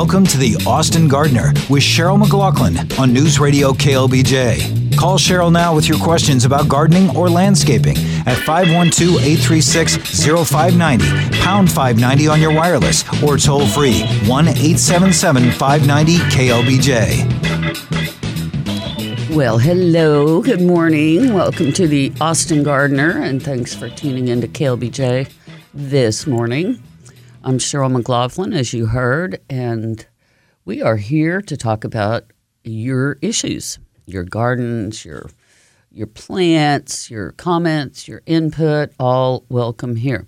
Welcome to the Austin Gardener with Cheryl McLaughlin on News Radio KLBJ. Call Cheryl now with your questions about gardening or landscaping at 512 836 0590, pound 590 on your wireless, or toll free 1 877 590 KLBJ. Well, hello, good morning. Welcome to the Austin Gardener, and thanks for tuning in to KLBJ this morning. I'm Cheryl McLaughlin, as you heard, and we are here to talk about your issues, your gardens, your your plants, your comments, your input, all welcome here.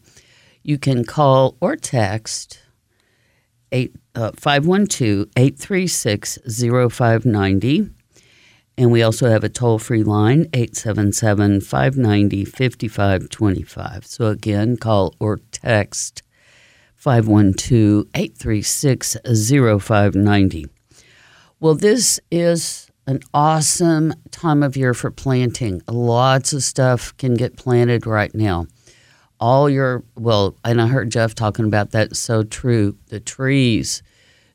You can call or text 8, uh, 512 836 0590. And we also have a toll free line, 877 590 5525. So again, call or text 512 836 0590. Well, this is an awesome time of year for planting. Lots of stuff can get planted right now. All your, well, and I heard Jeff talking about that. So true. The trees,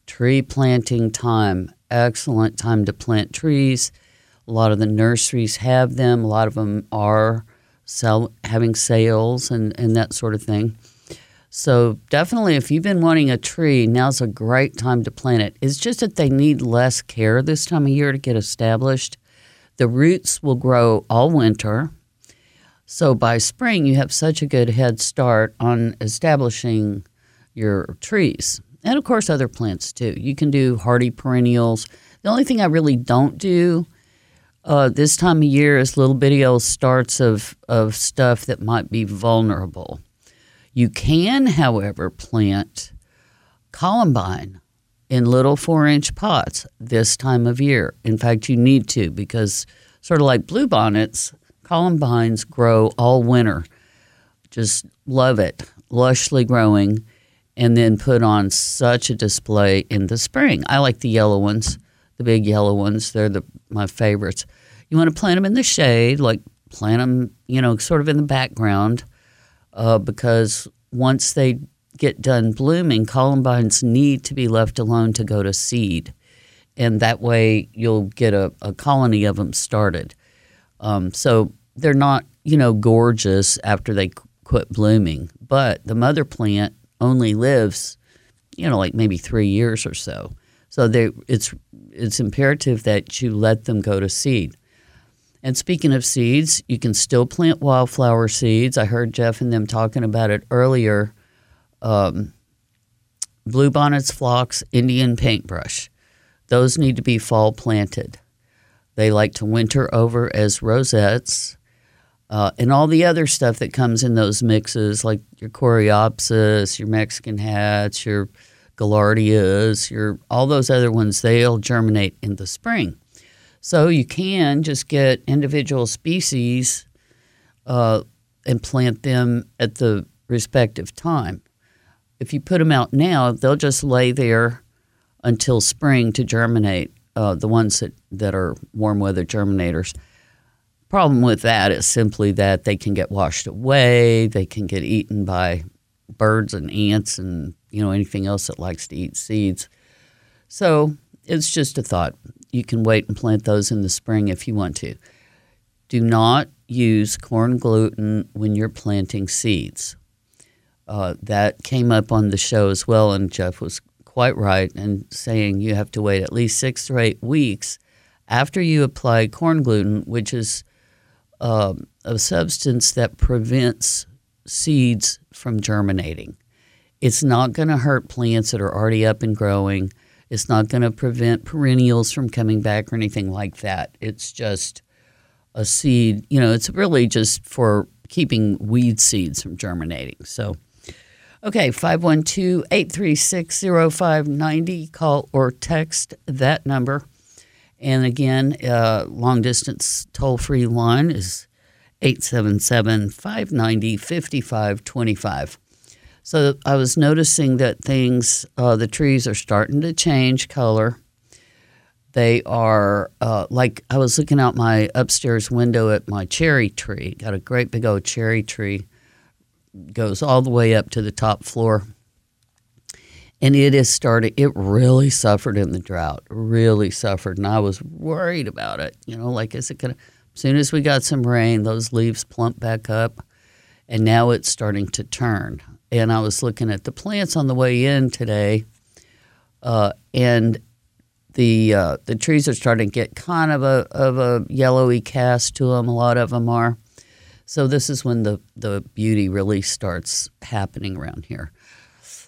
tree planting time, excellent time to plant trees. A lot of the nurseries have them, a lot of them are sell, having sales and, and that sort of thing. So definitely, if you've been wanting a tree, now's a great time to plant it. It's just that they need less care this time of year to get established. The roots will grow all winter. So by spring, you have such a good head start on establishing your trees. And of course, other plants too. You can do hardy perennials. The only thing I really don't do uh, this time of year is little bitty old starts of, of stuff that might be vulnerable. You can, however, plant columbine in little four inch pots this time of year. In fact, you need to because, sort of like bluebonnets, columbines grow all winter. Just love it, lushly growing, and then put on such a display in the spring. I like the yellow ones, the big yellow ones. They're the, my favorites. You want to plant them in the shade, like plant them, you know, sort of in the background uh, because once they get done blooming, columbines need to be left alone to go to seed. And that way you'll get a, a colony of them started. Um, so they're not, you know, gorgeous after they quit blooming, but the mother plant only lives, you know, like maybe three years or so. So they, it's it's imperative that you let them go to seed. And speaking of seeds, you can still plant wildflower seeds. I heard Jeff and them talking about it earlier. Um, bluebonnets, phlox, Indian paintbrush. Those need to be fall planted. They like to winter over as rosettes. Uh, and all the other stuff that comes in those mixes, like your coreopsis, your Mexican hats, your gaillardias, your all those other ones, they'll germinate in the spring. So you can just get individual species uh, and plant them at the respective time. If you put them out now, they'll just lay there until spring to germinate. Uh, the ones that, that are warm weather germinators. Problem with that is simply that they can get washed away. They can get eaten by birds and ants and you know anything else that likes to eat seeds. So it's just a thought you can wait and plant those in the spring if you want to. Do not use corn gluten when you're planting seeds. Uh, that came up on the show as well, and Jeff was quite right in saying you have to wait at least six or eight weeks after you apply corn gluten, which is uh, a substance that prevents seeds from germinating. It's not going to hurt plants that are already up and growing. It's not going to prevent perennials from coming back or anything like that. It's just a seed, you know, it's really just for keeping weed seeds from germinating. So, okay, 512 836 0590. Call or text that number. And again, uh, long distance toll free line is 877 590 5525. So I was noticing that things, uh, the trees are starting to change color. They are uh, like I was looking out my upstairs window at my cherry tree. Got a great big old cherry tree, goes all the way up to the top floor. and it is starting. It really suffered in the drought, really suffered, and I was worried about it. You know, like is it gonna? As soon as we got some rain, those leaves plump back up, and now it's starting to turn. And I was looking at the plants on the way in today, uh, and the uh, the trees are starting to get kind of a of a yellowy cast to them. A lot of them are. So this is when the the beauty really starts happening around here.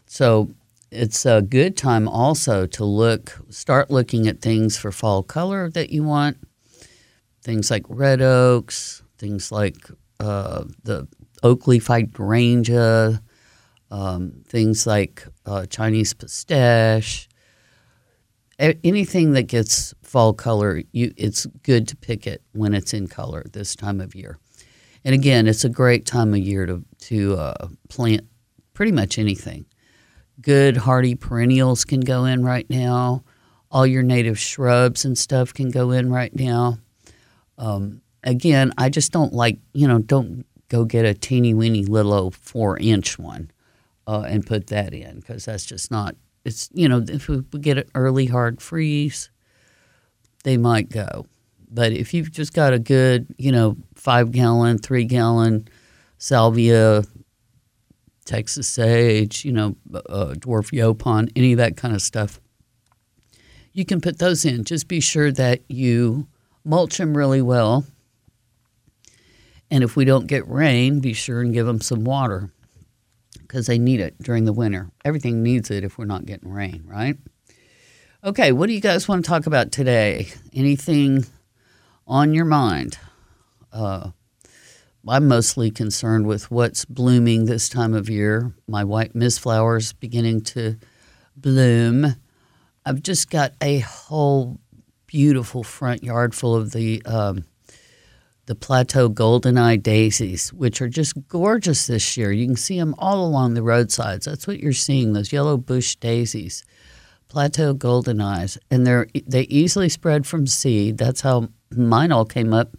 So it's a good time also to look start looking at things for fall color that you want. Things like red oaks, things like uh, the oak leaf hydrangea, um, things like uh, Chinese pistache, anything that gets fall color, you, it's good to pick it when it's in color this time of year. And again, it's a great time of year to to uh, plant pretty much anything. Good hardy perennials can go in right now. All your native shrubs and stuff can go in right now. Um, again, I just don't like you know don't go get a teeny weeny little four inch one uh, and put that in because that's just not it's you know if we get an early hard freeze, they might go. But if you've just got a good you know five gallon, three gallon salvia, Texas sage, you know uh, dwarf yaupon, any of that kind of stuff, you can put those in. Just be sure that you mulch them really well. And if we don't get rain, be sure and give them some water because they need it during the winter. Everything needs it if we're not getting rain, right? Okay, what do you guys want to talk about today? Anything on your mind? Uh, I'm mostly concerned with what's blooming this time of year. My white mist flowers beginning to bloom. I've just got a whole beautiful front yard full of the um, the Plateau Goldeneye daisies, which are just gorgeous this year. You can see them all along the roadsides. That's what you're seeing, those yellow bush daisies, Plateau Goldeneyes. And they're, they easily spread from seed. That's how mine all came up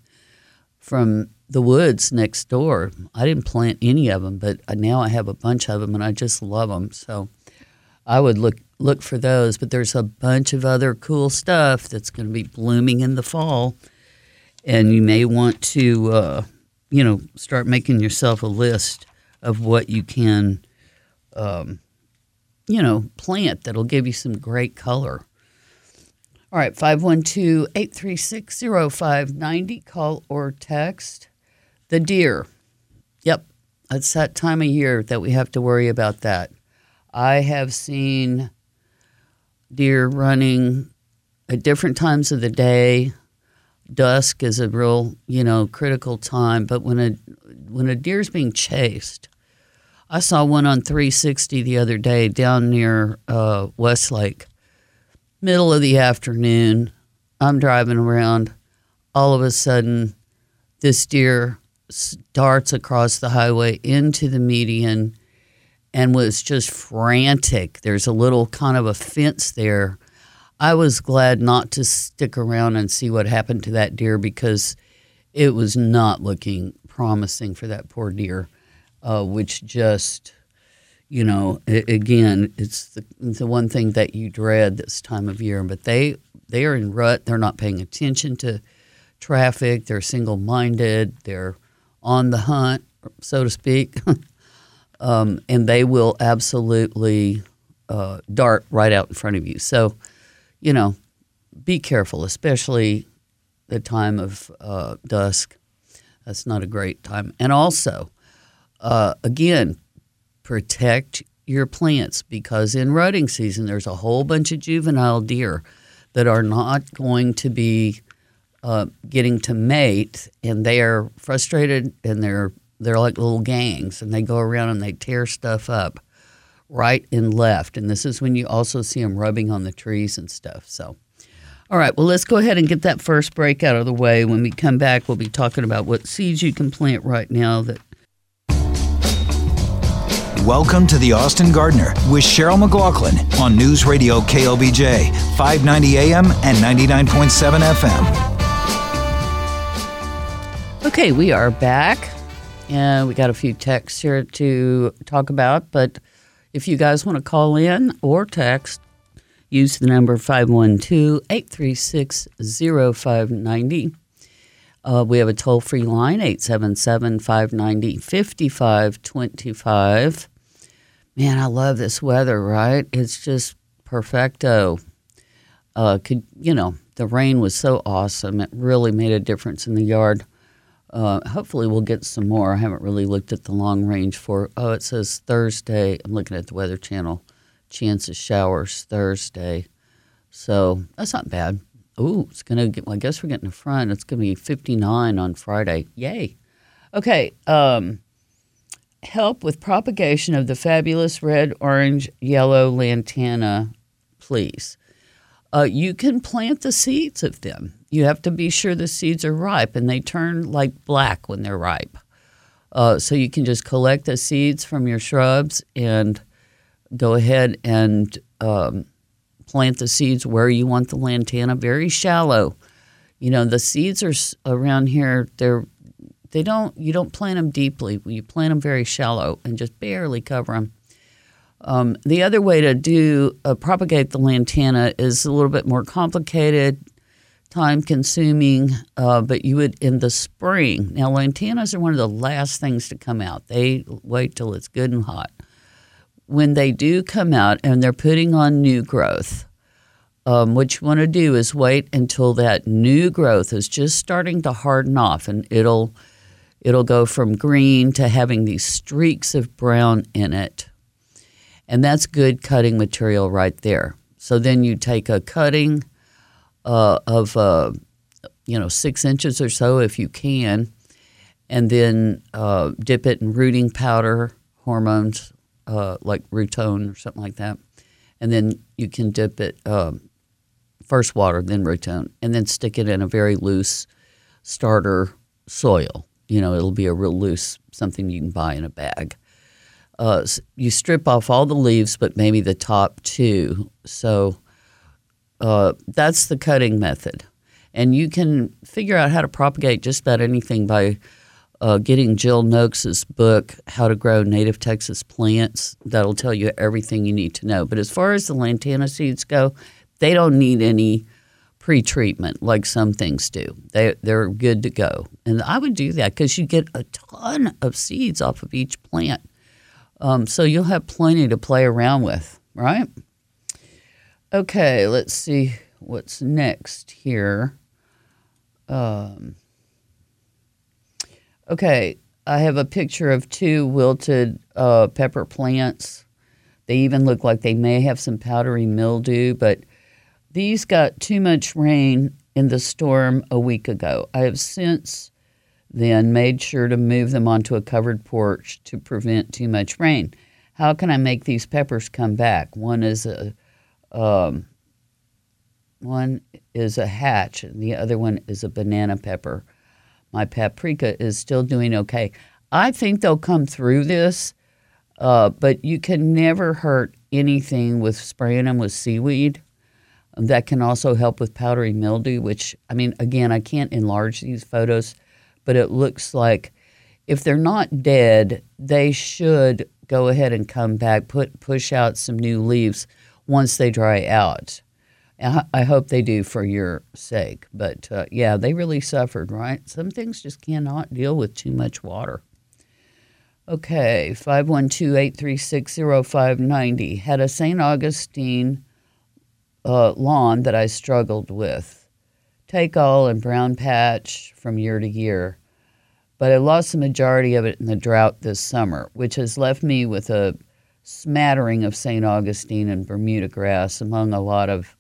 from the woods next door. I didn't plant any of them, but now I have a bunch of them and I just love them. So I would look look for those, but there's a bunch of other cool stuff that's going to be blooming in the fall and you may want to, uh, you know, start making yourself a list of what you can, um, you know, plant that'll give you some great color. All right, 512 836 0590. Call or text. The deer. Yep, it's that time of year that we have to worry about that. I have seen deer running at different times of the day dusk is a real, you know, critical time. But when a when a deer's being chased, I saw one on 360 the other day down near uh, Westlake, middle of the afternoon. I'm driving around. All of a sudden, this deer darts across the highway into the median and was just frantic. There's a little kind of a fence there I was glad not to stick around and see what happened to that deer because it was not looking promising for that poor deer, uh, which just, you know, it, again, it's the, the one thing that you dread this time of year. But they they are in rut. They're not paying attention to traffic. They're single minded. They're on the hunt, so to speak. um, and they will absolutely uh, dart right out in front of you. So you know, be careful, especially the time of uh, dusk. That's not a great time. And also, uh, again, protect your plants because in rutting season, there's a whole bunch of juvenile deer that are not going to be uh, getting to mate, and they are frustrated, and they're they're like little gangs, and they go around and they tear stuff up right and left. And this is when you also see them rubbing on the trees and stuff. So, all right, well, let's go ahead and get that first break out of the way. When we come back, we'll be talking about what seeds you can plant right now that. Welcome to the Austin Gardener with Cheryl McLaughlin on News Radio KLBJ, 590 AM and 99.7 FM. Okay, we are back. And we got a few texts here to talk about, but If you guys want to call in or text, use the number 512 836 0590. Uh, we have a toll free line, 877 590 5525. Man, I love this weather, right? It's just perfecto. Uh, could you know the rain was so awesome; it really made a difference in the yard. Uh, hopefully, we'll get some more. I haven't really looked at the long range for. Oh, it says Thursday. I'm looking at the Weather Channel. Chance of showers Thursday, so that's not bad. Ooh, it's gonna get. Well, I guess we're getting a front. It's gonna be 59 on Friday. Yay! Okay. Um, help with propagation of the fabulous red, orange, yellow lantana, please. Uh, you can plant the seeds of them. You have to be sure the seeds are ripe and they turn like black when they're ripe. Uh, so you can just collect the seeds from your shrubs and go ahead and um, plant the seeds where you want the lantana, very shallow. You know, the seeds are around here, they're they don't you don't plant them deeply. You plant them very shallow and just barely cover them. Um, the other way to do uh, propagate the lantana is a little bit more complicated, time consuming, uh, but you would in the spring. Now, lantanas are one of the last things to come out. They wait till it's good and hot. When they do come out and they're putting on new growth, um, what you want to do is wait until that new growth is just starting to harden off, and it'll it'll go from green to having these streaks of brown in it and that's good cutting material right there. So then you take a cutting uh, of, uh, you know, six inches or so if you can, and then uh, dip it in rooting powder, hormones uh, like Rootone or something like that. And then you can dip it um, first water, then Rootone, and then stick it in a very loose starter soil. You know, it'll be a real loose something you can buy in a bag uh, you strip off all the leaves, but maybe the top two. So uh, that's the cutting method. And you can figure out how to propagate just about anything by uh, getting Jill Nokes's book, How to Grow Native Texas Plants. That'll tell you everything you need to know. But as far as the lantana seeds go, they don't need any pre-treatment like some things do. They they're good to go, and I would do that because you get a ton of seeds off of each plant. Um, so you'll have plenty to play around with, right? Okay, let's see what's next here. Um, okay, I have a picture of two wilted uh, pepper plants. They even look like they may have some powdery mildew, but these got too much rain in the storm a week ago. I have since then made sure to move them onto a covered porch to prevent too much rain. How can I make these peppers come back? One is a um, one is a hatch, and the other one is a banana pepper. My paprika is still doing okay. I think they'll come through this, uh, but you can never hurt anything with spraying them with seaweed. That can also help with powdery mildew, which, I mean, again, I can't enlarge these photos but it looks like if they're not dead, they should go ahead and come back, put push out some new leaves once they dry out. I hope they do for your sake. But uh, yeah, they really suffered, right? Some things just cannot deal with too much water. Okay, 512 836 0590. Had a St. Augustine uh, lawn that I struggled with. Take all and brown patch from year to year but I lost the majority of it in the drought this summer, which has left me with a smattering of St. Augustine and Bermuda grass among a lot of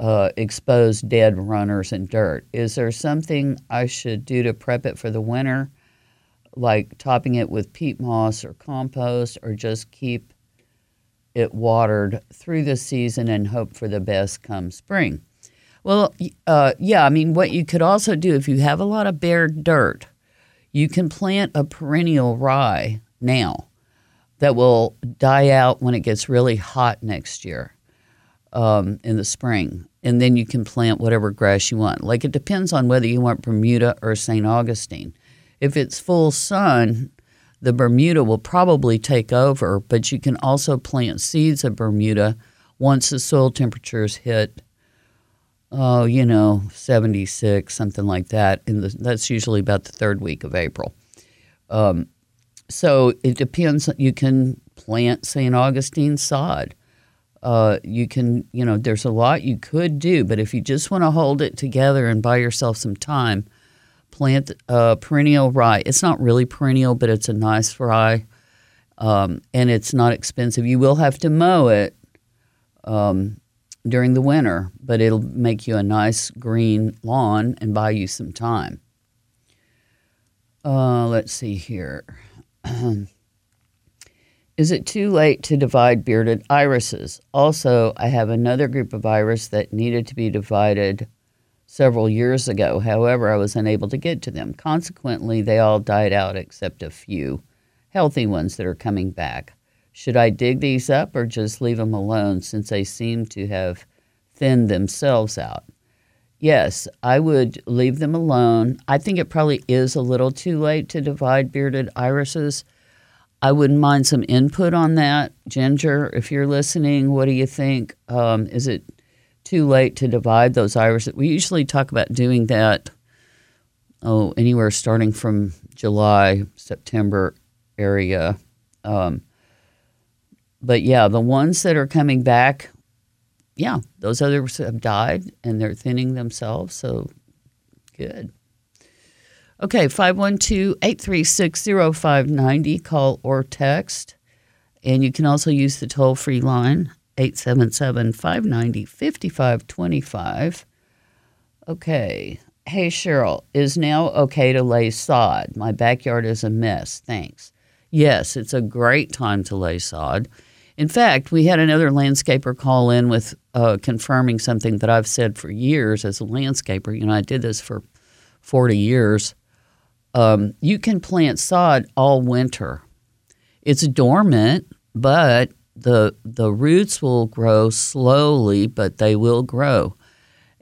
uh, exposed dead runners and dirt. Is there something I should do to prep it for the winter, like topping it with peat moss or compost, or just keep it watered through the season and hope for the best come spring? Well, uh, yeah, I mean, what you could also do if you have a lot of bare dirt you can plant a perennial rye now that will die out when it gets really hot next year um, in the spring. And then you can plant whatever grass you want. Like it depends on whether you want Bermuda or St. Augustine. If it's full sun, the Bermuda will probably take over, but you can also plant seeds of Bermuda once the soil temperatures hit, oh, you know, 76, something like that. And that's usually about the third week of April. Um, so it depends. You can plant St. Augustine sod. Uh, you can, you know, there's a lot you could do, but if you just want to hold it together and buy yourself some time, plant uh, perennial rye. It's not really perennial, but it's a nice rye, um, and it's not expensive. You will have to mow it um, during the winter, but it'll make you a nice green lawn and buy you some time. Uh, let's see here. Is it too late to divide bearded irises? Also, I have another group of iris that needed to be divided several years ago. However, I was unable to get to them. Consequently, they all died out except a few healthy ones that are coming back. Should I dig these up or just leave them alone since they seem to have thinned themselves out? Yes, I would leave them alone. I think it probably is a little too late to divide bearded irises. I wouldn't mind some input on that. Ginger, if you're listening, what do you think? Um, is it too late to divide those irises. We usually talk about doing that, oh, anywhere starting from July, September area. Um, but yeah, the ones that are coming back, yeah, those others have died and they're thinning themselves. So good. Okay, 512 836 0590. Call or text. And you can also use the toll free line 877 590 5525. Okay. Hey, Cheryl, is now okay to lay sod? My backyard is a mess. Thanks. Yes, it's a great time to lay sod. In fact, we had another landscaper call in with uh, confirming something that I've said for years as a landscaper. You know, I did this for 40 years. Um, you can plant sod all winter. It's dormant, but the the roots will grow slowly, but they will grow.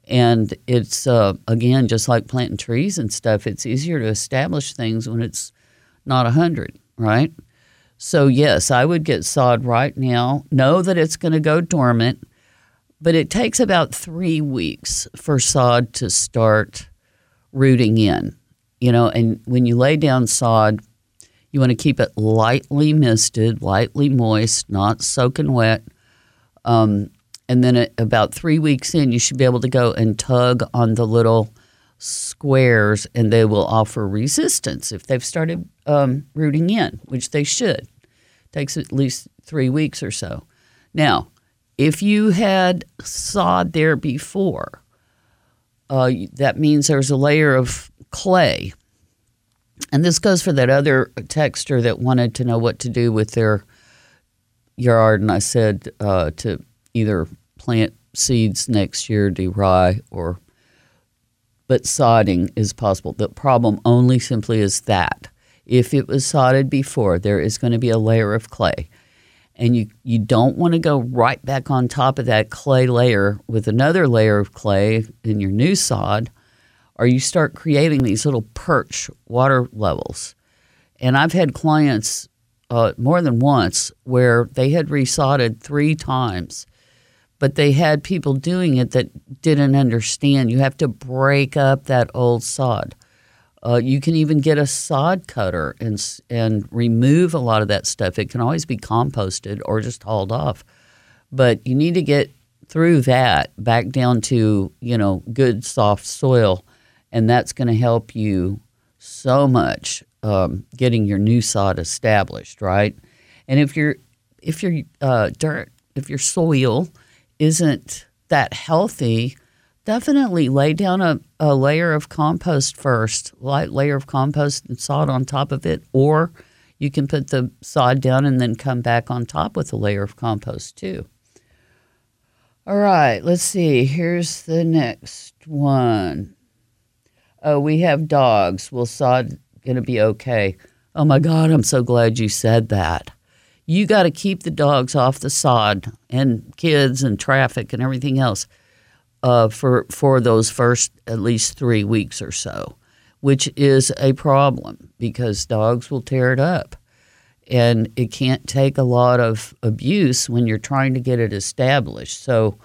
And it's uh, again just like planting trees and stuff. It's easier to establish things when it's not a hundred, right? So yes, I would get sod right now. Know that it's going to go dormant, but it takes about three weeks for sod to start rooting in. You know, and when you lay down sod, you want to keep it lightly misted, lightly moist, not soaking wet. Um, and then at about three weeks in, you should be able to go and tug on the little squares, and they will offer resistance if they've started um, rooting in, which they should. Takes at least three weeks or so. Now, if you had sod there before, uh, that means there's a layer of clay and this goes for that other texter that wanted to know what to do with their yard. And I said uh, to either plant seeds next year, do rye, or but sodding is possible. The problem only simply is that if it was sodded before, there is going to be a layer of clay. And you, you don't want to go right back on top of that clay layer with another layer of clay in your new sod or you start creating these little perch water levels. And I've had clients uh, more than once where they had resodded three times, but they had people doing it that didn't understand. You have to break up that old sod. Uh, you can even get a sod cutter and and remove a lot of that stuff. It can always be composted or just hauled off, but you need to get through that back down to you know good soft soil and that's going to help you so much um, getting your new sod established, right? And if your if your uh, dirt, if your soil isn't that healthy, definitely lay down a, a layer of compost first, light layer of compost and sod on top of it, or you can put the sod down and then come back on top with a layer of compost too. All right, let's see. Here's the next one oh, we have dogs. Will sod going to be okay? Oh my God, I'm so glad you said that. You got to keep the dogs off the sod and kids and traffic and everything else uh, for for those first at least three weeks or so, which is a problem because dogs will tear it up. and it can't take a lot of abuse when you're trying to get it established. So,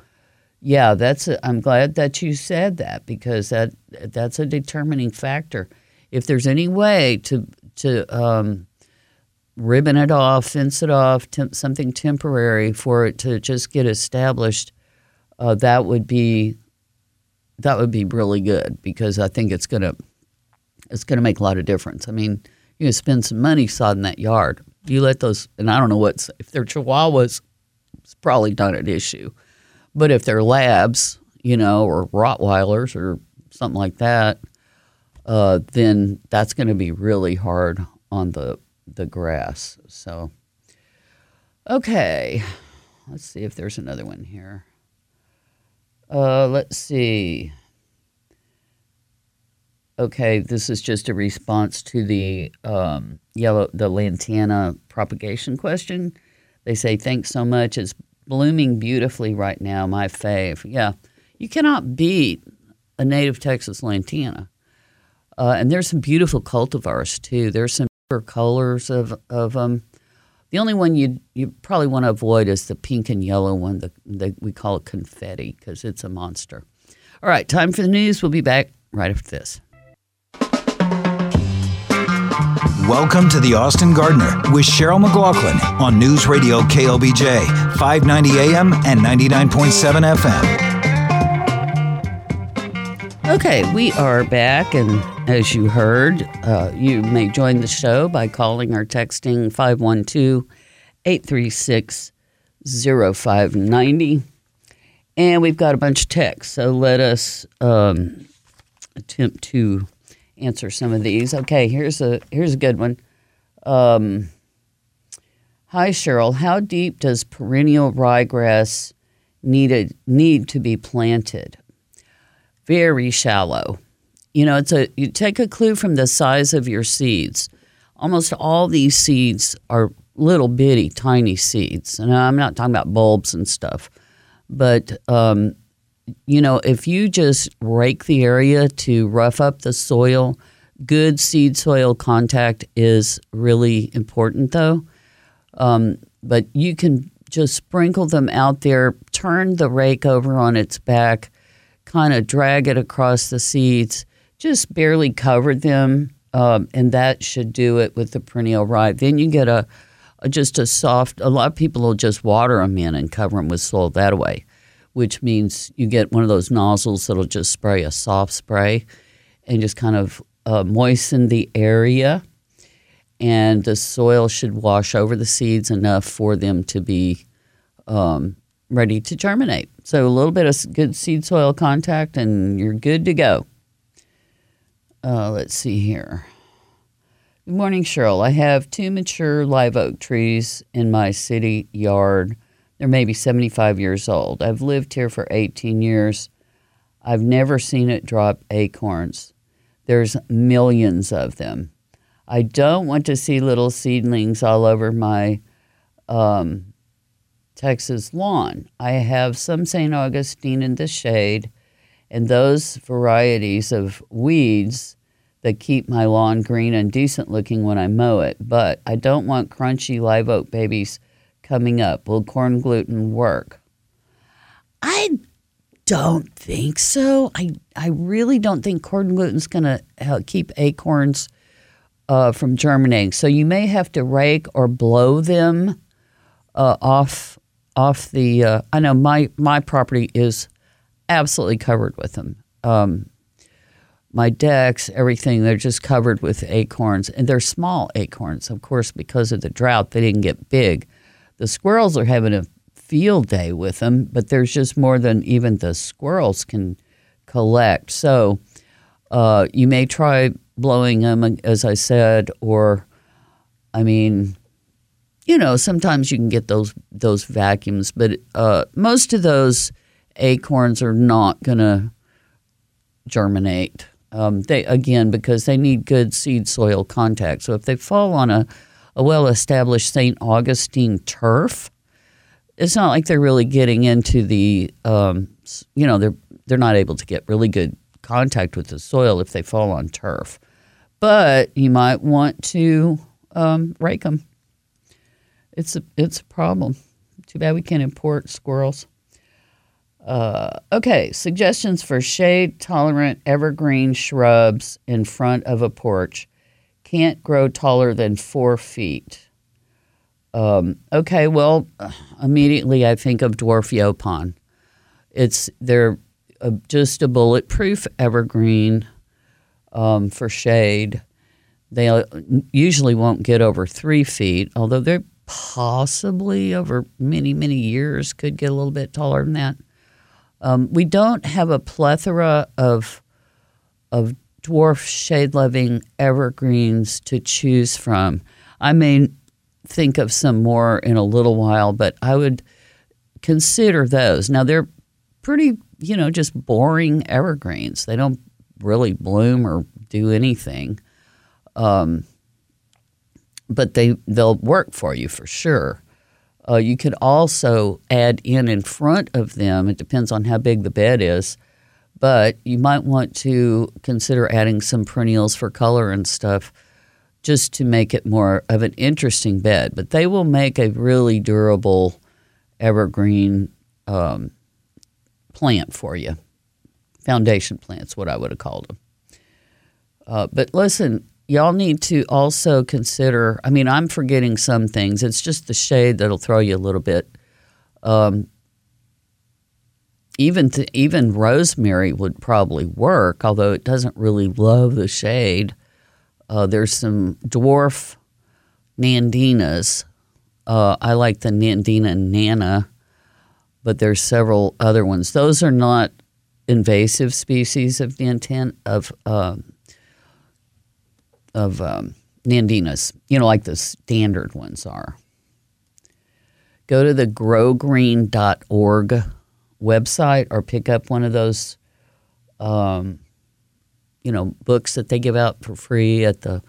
yeah, that's. I'm glad that you said that because that that's a determining factor. If there's any way to to um, ribbon it off, fence it off, temp, something temporary for it to just get established, uh, that would be that would be really good because I think it's gonna it's gonna make a lot of difference. I mean, you're gonna spend some money sodding that yard. You let those, and I don't know what's if they're Chihuahuas, it's probably not an issue. But if they're labs, you know, or Rottweilers or something like that, uh, then that's going to be really hard on the the grass. So, okay, let's see if there's another one here. Uh, let's see. Okay, this is just a response to the um, yellow the lantana propagation question. They say thanks so much. It's blooming beautifully right now. My fave. Yeah, you cannot beat a native Texas lantana. Uh, and there's some beautiful cultivars too. There's some colors of of them. The only one you you probably want to avoid is the pink and yellow one. The, the we call it confetti because it's a monster. All right, time for the news. We'll be back right after this. Welcome to the Austin Gardener with Cheryl McLaughlin on News Radio KLBJ, 590 AM and 99.7 FM. Okay, we are back, and as you heard, uh, you may join the show by calling or texting 512 836 0590. And we've got a bunch of texts, so let us um, attempt to answer some of these. Okay, here's a here's a good one. Um, Hi Cheryl, how deep does perennial ryegrass needed need to be planted? Very shallow. You know, it's a you take a clue from the size of your seeds. Almost all these seeds are little bitty, tiny seeds, and I'm not talking about bulbs and stuff, but um, you know, if you just rake the area to rough up the soil, good seed soil contact is really important though. Um, but you can just sprinkle them out there, turn the rake over on its back, kind of drag it across the seeds, just barely cover them, um, and that should do it with the perennial rye. Then you get a, a just a soft. A lot of people will just water them in and cover them with soil that way which means you get one of those nozzles that'll just spray a soft spray and just kind of uh, moisten the area. And the soil should wash over the seeds enough for them to be um, ready to germinate. So a little bit of good seed soil contact, and you're good to go. Uh, let's see here. Good morning, Cheryl. I have two mature live oak trees in my city yard they're maybe 75 years old. I've lived here for 18 years. I've never seen it drop acorns. There's millions of them. I don't want to see little seedlings all over my um, Texas lawn. I have some St. Augustine in the shade and those varieties of weeds that keep my lawn green and decent looking when I mow it. But I don't want crunchy live oak babies coming up. Will corn gluten work? I don't think so. I, I really don't think corn gluten's going to help keep acorns uh, from germinating. So you may have to rake or blow them uh, off off the. Uh, I know my my property is absolutely covered with them. Um, my decks, everything, they're just covered with acorns, and they're small acorns, of course, because of the drought. They didn't get big. The squirrels are having a field day with them, but there's just more than even the squirrels can collect. So uh, you may try blowing them, as I said, or I mean, you know, sometimes you can get those those vacuums, but uh, most of those acorns are not going to germinate. Um, they again because they need good seed soil contact. So if they fall on a a well established St. Augustine turf, it's not like they're really getting into the, um, you know, they're, they're not able to get really good contact with the soil if they fall on turf. But you might want to um, rake them. It's a it's a problem. Too bad we can't import squirrels. Uh, okay, suggestions for shade tolerant evergreen shrubs in front of a porch. Can't grow taller than four feet. Um, okay, well, immediately I think of dwarf yaupon. It's they're uh, just a bulletproof evergreen um, for shade. They uh, usually won't get over three feet, although they're possibly over many many years could get a little bit taller than that. Um, we don't have a plethora of of dwarf shade loving evergreens to choose from. I may think of some more in a little while, but I would consider those. Now they're pretty, you know, just boring evergreens. They don't really bloom or do anything. Um, but they they'll work for you for sure. Uh, you could also add in in front of them. It depends on how big the bed is, but you might want to consider adding some perennials for color and stuff, just to make it more of an interesting bed. But they will make a really durable evergreen um, plant for you. Foundation plants, what I would have called them. Uh, but listen, y'all need to also consider. I mean, I'm forgetting some things. It's just the shade that'll throw you a little bit. Um, even to, even rosemary would probably work, although it doesn't really love the shade. Uh, there's some dwarf nandinas. Uh, I like the nandina nana, but there's several other ones. Those are not invasive species of nantan of uh, of um, nandinas, you know, like the standard ones are. Go to the growgreen.org website or pick up one of those, um, you know, books that they give out for free at the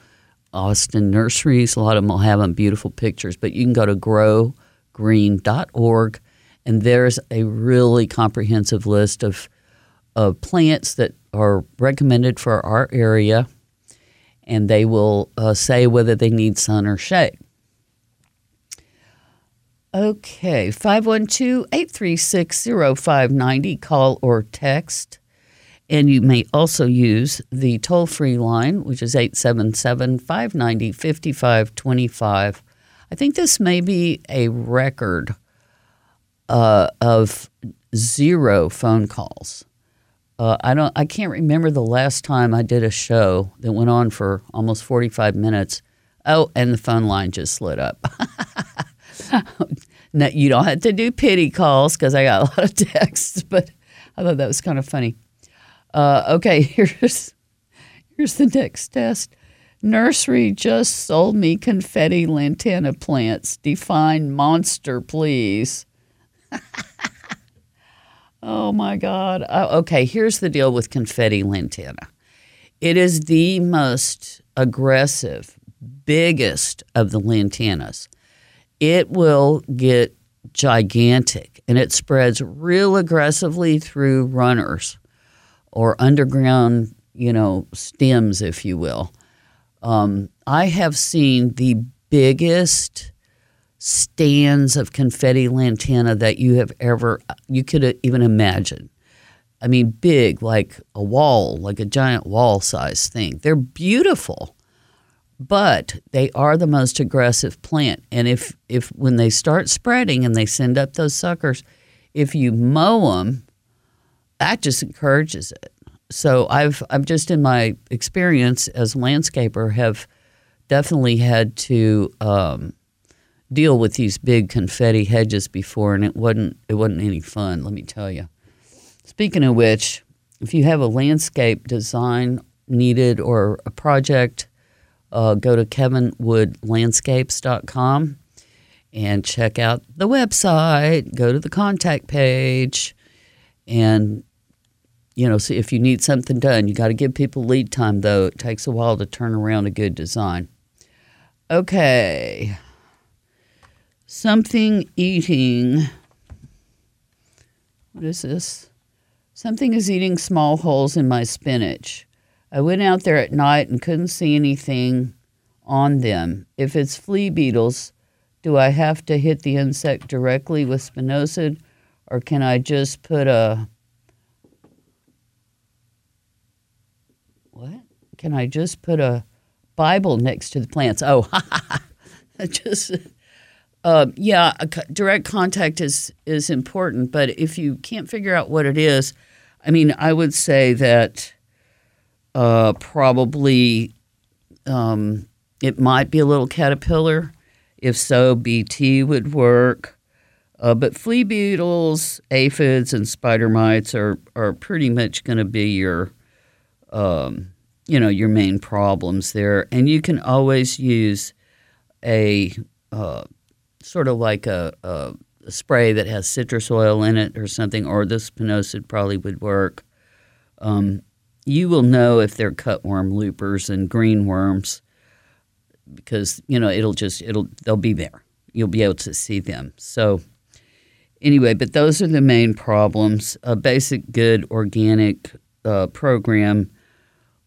Austin nurseries. A lot of them will have them beautiful pictures, but you can go to growgreen.org and there's a really comprehensive list of, of plants that are recommended for our area and they will uh, say whether they need sun or shade. Okay, 512 836 0590, call or text. And you may also use the toll free line, which is 877 590 5525. I think this may be a record uh, of zero phone calls. Uh, I don't. I can't remember the last time I did a show that went on for almost forty-five minutes. Oh, and the phone line just lit up. no, you don't have to do pity calls because I got a lot of texts, but I thought that was kind of funny. Uh, okay, here's here's the next test. Nursery just sold me confetti lantana plants. Define monster, please. Oh my God. Uh, okay, here's the deal with confetti lantana it is the most aggressive, biggest of the lantanas. It will get gigantic and it spreads real aggressively through runners or underground, you know, stems, if you will. Um, I have seen the biggest stands of confetti lantana that you have ever you could even imagine. I mean, big like a wall, like a giant wall size thing. They're beautiful, but they are the most aggressive plant. And if if when they start spreading and they send up those suckers, if you mow them, that just encourages it. So I've I've just in my experience as landscaper have definitely had to um, deal with these big confetti hedges before, and it wasn't it wasn't any fun. Let me tell you. Speaking of which, if you have a landscape design needed or a project, uh, go to kevinwoodlandscapes.com and check out the website. Go to the contact page, and you know, see if you need something done. You got to give people lead time, though. It takes a while to turn around a good design. Okay. Something eating. What is this? Something is eating small holes in my spinach. I went out there at night and couldn't see anything on them. If it's flea beetles, do I have to hit the insect directly with spinosad, or can I just put a what? Can I just put a Bible next to the plants? Oh, just uh, yeah, direct contact is is important, but if you can't figure out what it is, I mean, I would say that uh, probably um, it might be a little caterpillar. If so, BT would work. Uh, but flea beetles, aphids, and spider mites are, are pretty much going to be your, um, you know, your main problems there. And you can always use a uh, sort of like a, a, spray that has citrus oil in it or something, or the spinosad probably would work. Um, you will know if they're cutworm loopers and green worms because you know it'll just it'll they'll be there. You'll be able to see them. So anyway, but those are the main problems. A basic good organic uh, program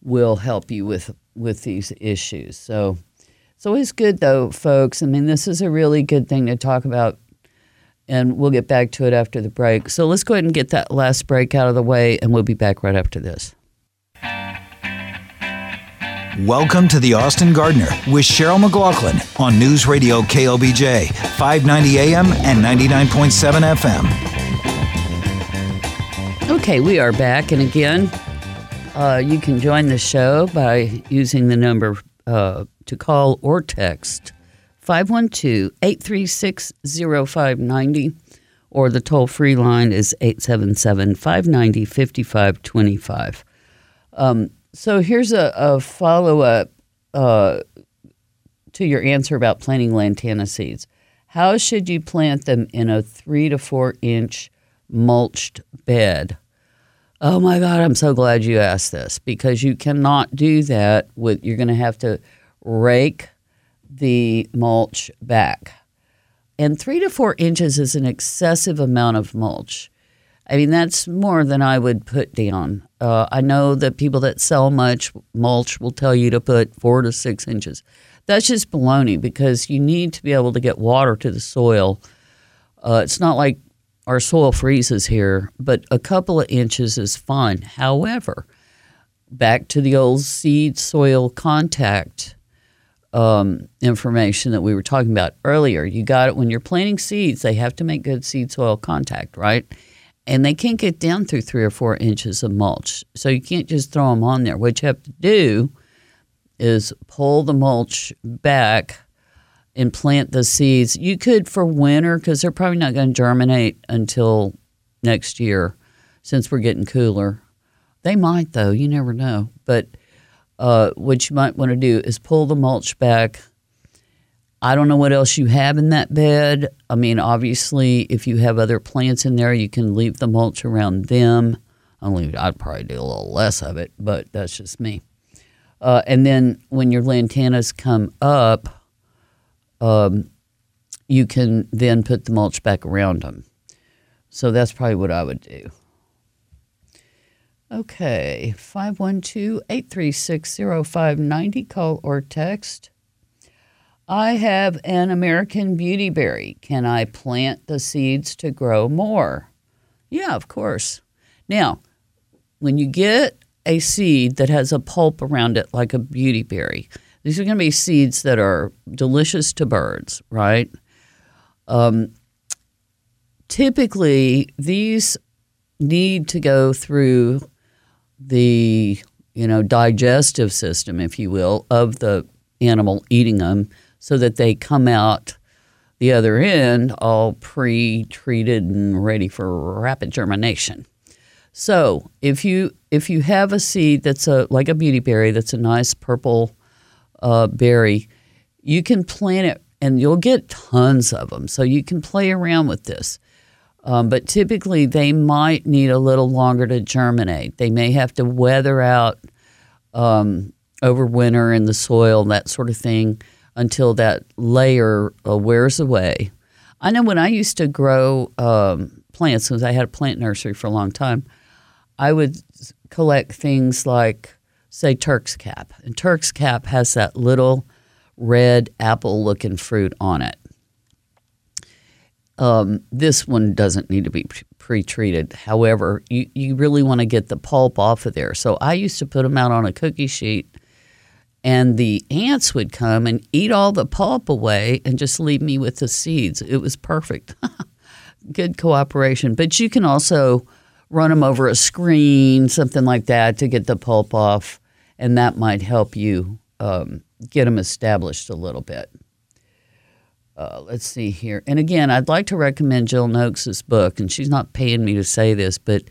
will help you with with these issues. So it's always good, though, folks. I mean, this is a really good thing to talk about, and we'll get back to it after the break. So let's go ahead and get that last break out of the way, and we'll be back right after this. Welcome to the Austin Gardener with Cheryl McLaughlin on News Radio KLBJ, 590 AM and 99.7 FM. Okay, we are back, and again, uh, you can join the show by using the number uh, to call or text 512 836 0590 or the toll free line is 877 590 5525. Um, so here's a, a follow up uh, to your answer about planting lantana seeds. How should you plant them in a three to four inch mulched bed? Oh my God, I'm so glad you asked this because you cannot do that with, you're going to have to rake the mulch back. And three to four inches is an excessive amount of mulch. I mean, that's more than I would put down. Uh, I know that people that sell much mulch will tell you to put four to six inches. That's just baloney because you need to be able to get water to the soil. Uh, it's not like our soil freezes here, but a couple of inches is fine. However, back to the old seed soil contact um, information that we were talking about earlier. You got it when you're planting seeds, they have to make good seed soil contact, right? And they can't get down through three or four inches of mulch. So you can't just throw them on there. What you have to do is pull the mulch back and plant the seeds. You could for winter because they're probably not going to germinate until next year since we're getting cooler. They might, though. You never know. But uh, what you might want to do is pull the mulch back. I don't know what else you have in that bed. I mean, obviously, if you have other plants in there, you can leave the mulch around them. Only I'd probably do a little less of it, but that's just me. Uh, and then when your lantanas come up, um, you can then put the mulch back around them. So that's probably what I would do. Okay, 512 836 0590. Call or text. I have an American beauty berry. Can I plant the seeds to grow more? Yeah, of course. Now, when you get a seed that has a pulp around it like a beauty berry, these are going to be seeds that are delicious to birds, right? Um, typically, these need to go through the you know digestive system, if you will, of the animal eating them, so that they come out the other end all pre-treated and ready for rapid germination. So if you if you have a seed that's a like a beauty berry that's a nice purple uh, berry, you can plant it and you'll get tons of them. So you can play around with this. Um, but typically, they might need a little longer to germinate. They may have to weather out um, over winter in the soil, that sort of thing, until that layer uh, wears away. I know when I used to grow um, plants, because I had a plant nursery for a long time, I would collect things like, say, Turk's Cap. And Turk's Cap has that little red apple looking fruit on it. Um, this one doesn't need to be pre treated. However, you, you really want to get the pulp off of there. So I used to put them out on a cookie sheet, and the ants would come and eat all the pulp away and just leave me with the seeds. It was perfect. Good cooperation. But you can also run them over a screen, something like that, to get the pulp off, and that might help you um, get them established a little bit. Uh, let's see here. And again, I'd like to recommend Jill Nokes's book, and she's not paying me to say this, but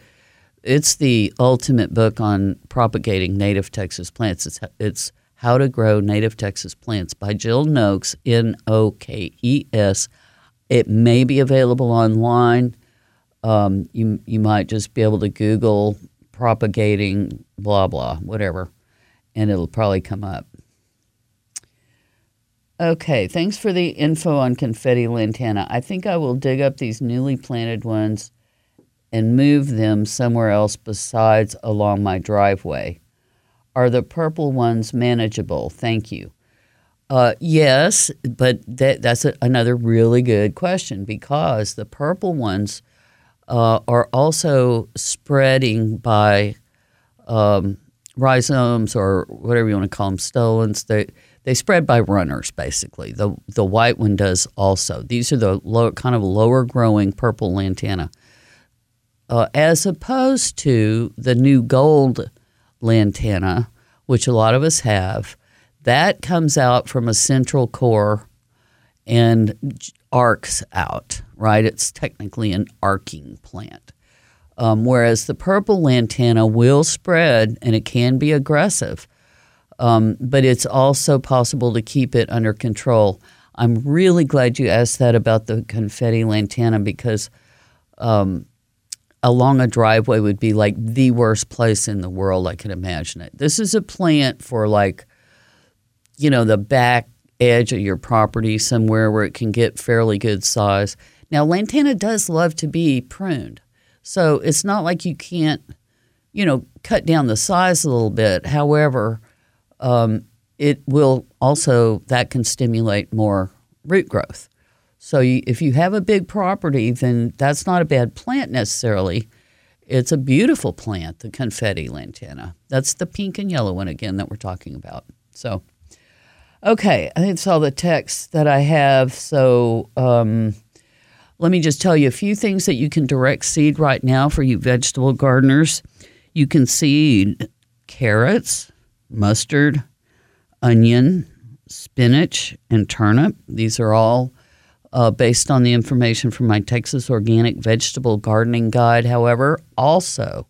it's the ultimate book on propagating native Texas plants. It's, it's How to Grow Native Texas Plants by Jill Nokes, N O K E S. It may be available online. Um, you, you might just be able to Google propagating blah, blah, whatever, and it'll probably come up. Okay, thanks for the info on confetti lantana. I think I will dig up these newly planted ones and move them somewhere else besides along my driveway. Are the purple ones manageable? Thank you. Uh, yes, but that, that's a, another really good question because the purple ones uh, are also spreading by um, rhizomes or whatever you want to call them, stolons. They, they spread by runners basically. The the white one does also. These are the low, kind of lower growing purple lantana, uh, as opposed to the new gold lantana, which a lot of us have. That comes out from a central core and arcs out. Right, it's technically an arcing plant. Um, whereas the purple lantana will spread and it can be aggressive um, but it's also possible to keep it under control. I'm really glad you asked that about the confetti lantana because um, along a driveway would be like the worst place in the world I can imagine it. This is a plant for like, you know, the back edge of your property somewhere where it can get fairly good size. Now, lantana does love to be pruned. So it's not like you can't, you know, cut down the size a little bit. However, um, it will also that can stimulate more root growth. So you, if you have a big property, then that's not a bad plant necessarily. It's a beautiful plant, the confetti lantana. That's the pink and yellow one again that we're talking about. So, okay, I think it's all the text that I have. So, um, let me just tell you a few things that you can direct seed right now for you vegetable gardeners. You can seed carrots, mustard, onion, spinach, and turnip. These are all uh, based on the information from my Texas Organic Vegetable Gardening Guide. However, also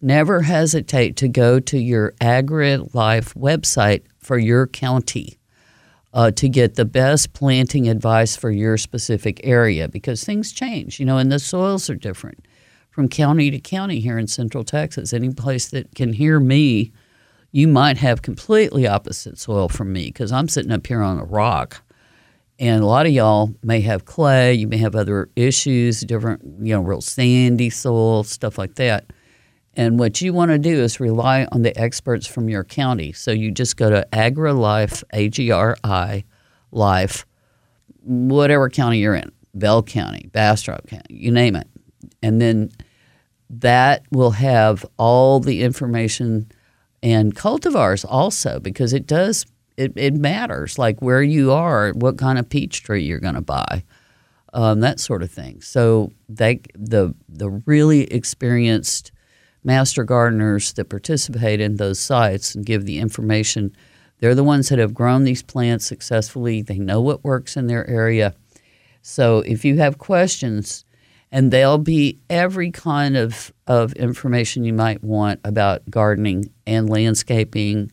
never hesitate to go to your AgriLife website for your county uh, to get the best planting advice for your specific area because things change, you know, and the soils are different from county to county here in Central Texas. Any place that can hear me you might have completely opposite soil from me because I'm sitting up here on a rock. And a lot of y'all may have clay, you may have other issues, different, you know, real sandy soil, stuff like that. And what you want to do is rely on the experts from your county. So you just go to AgriLife, A G R I, Life, whatever county you're in, Bell County, Bastrop County, you name it. And then that will have all the information and cultivars also because it does it, it matters like where you are what kind of peach tree you're going to buy um, that sort of thing so they the the really experienced master gardeners that participate in those sites and give the information they're the ones that have grown these plants successfully they know what works in their area so if you have questions and they'll be every kind of, of information you might want about gardening and landscaping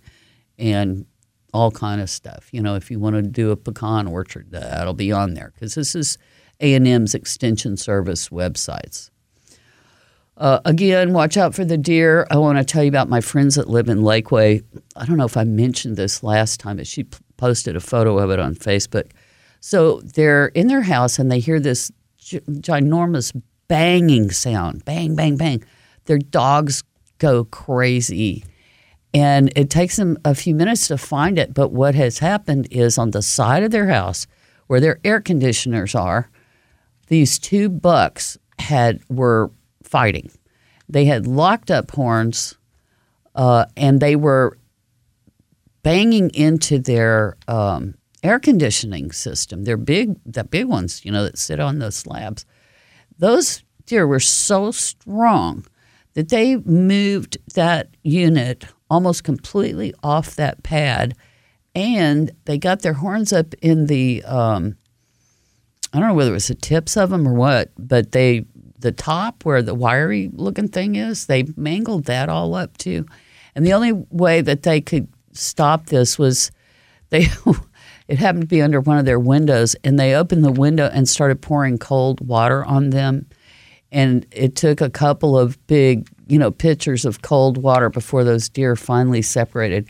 and all kind of stuff. You know, if you want to do a pecan orchard, that'll be on there because this is A&M's Extension Service websites. Uh, again, watch out for the deer. I want to tell you about my friends that live in Lakeway. I don't know if I mentioned this last time, but she p- posted a photo of it on Facebook. So they're in their house and they hear this ginormous banging sound bang, bang, bang. Their dogs go crazy. And it takes them a few minutes to find it. But what has happened is on the side of their house, where their air conditioners are, these two bucks had were fighting. They had locked up horns, uh, and they were banging into their um, air conditioning system. They're big, the big ones, you know, that sit on the slabs. Those deer were so strong that they moved that unit almost completely off that pad, and they got their horns up in the. Um, I don't know whether it was the tips of them or what, but they the top where the wiry looking thing is, they mangled that all up too. And the only way that they could stop this was they it happened to be under one of their windows and they opened the window and started pouring cold water on them. And it took a couple of big, you know, pitchers of cold water before those deer finally separated.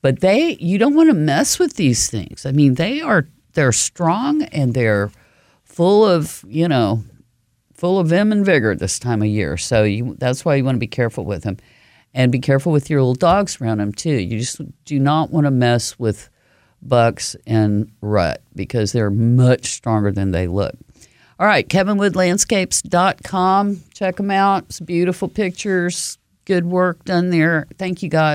But they you don't want to mess with these things. I mean, they are they're strong and they're full of, you know, full of vim and vigor this time of year. So you, that's why you want to be careful with them. And be careful with your little dogs around them too. You just do not want to mess with bucks and rut because they're much stronger than they look. All right, kevinwoodlandscapes.com. Check them out. It's beautiful pictures, good work done there. Thank you guys.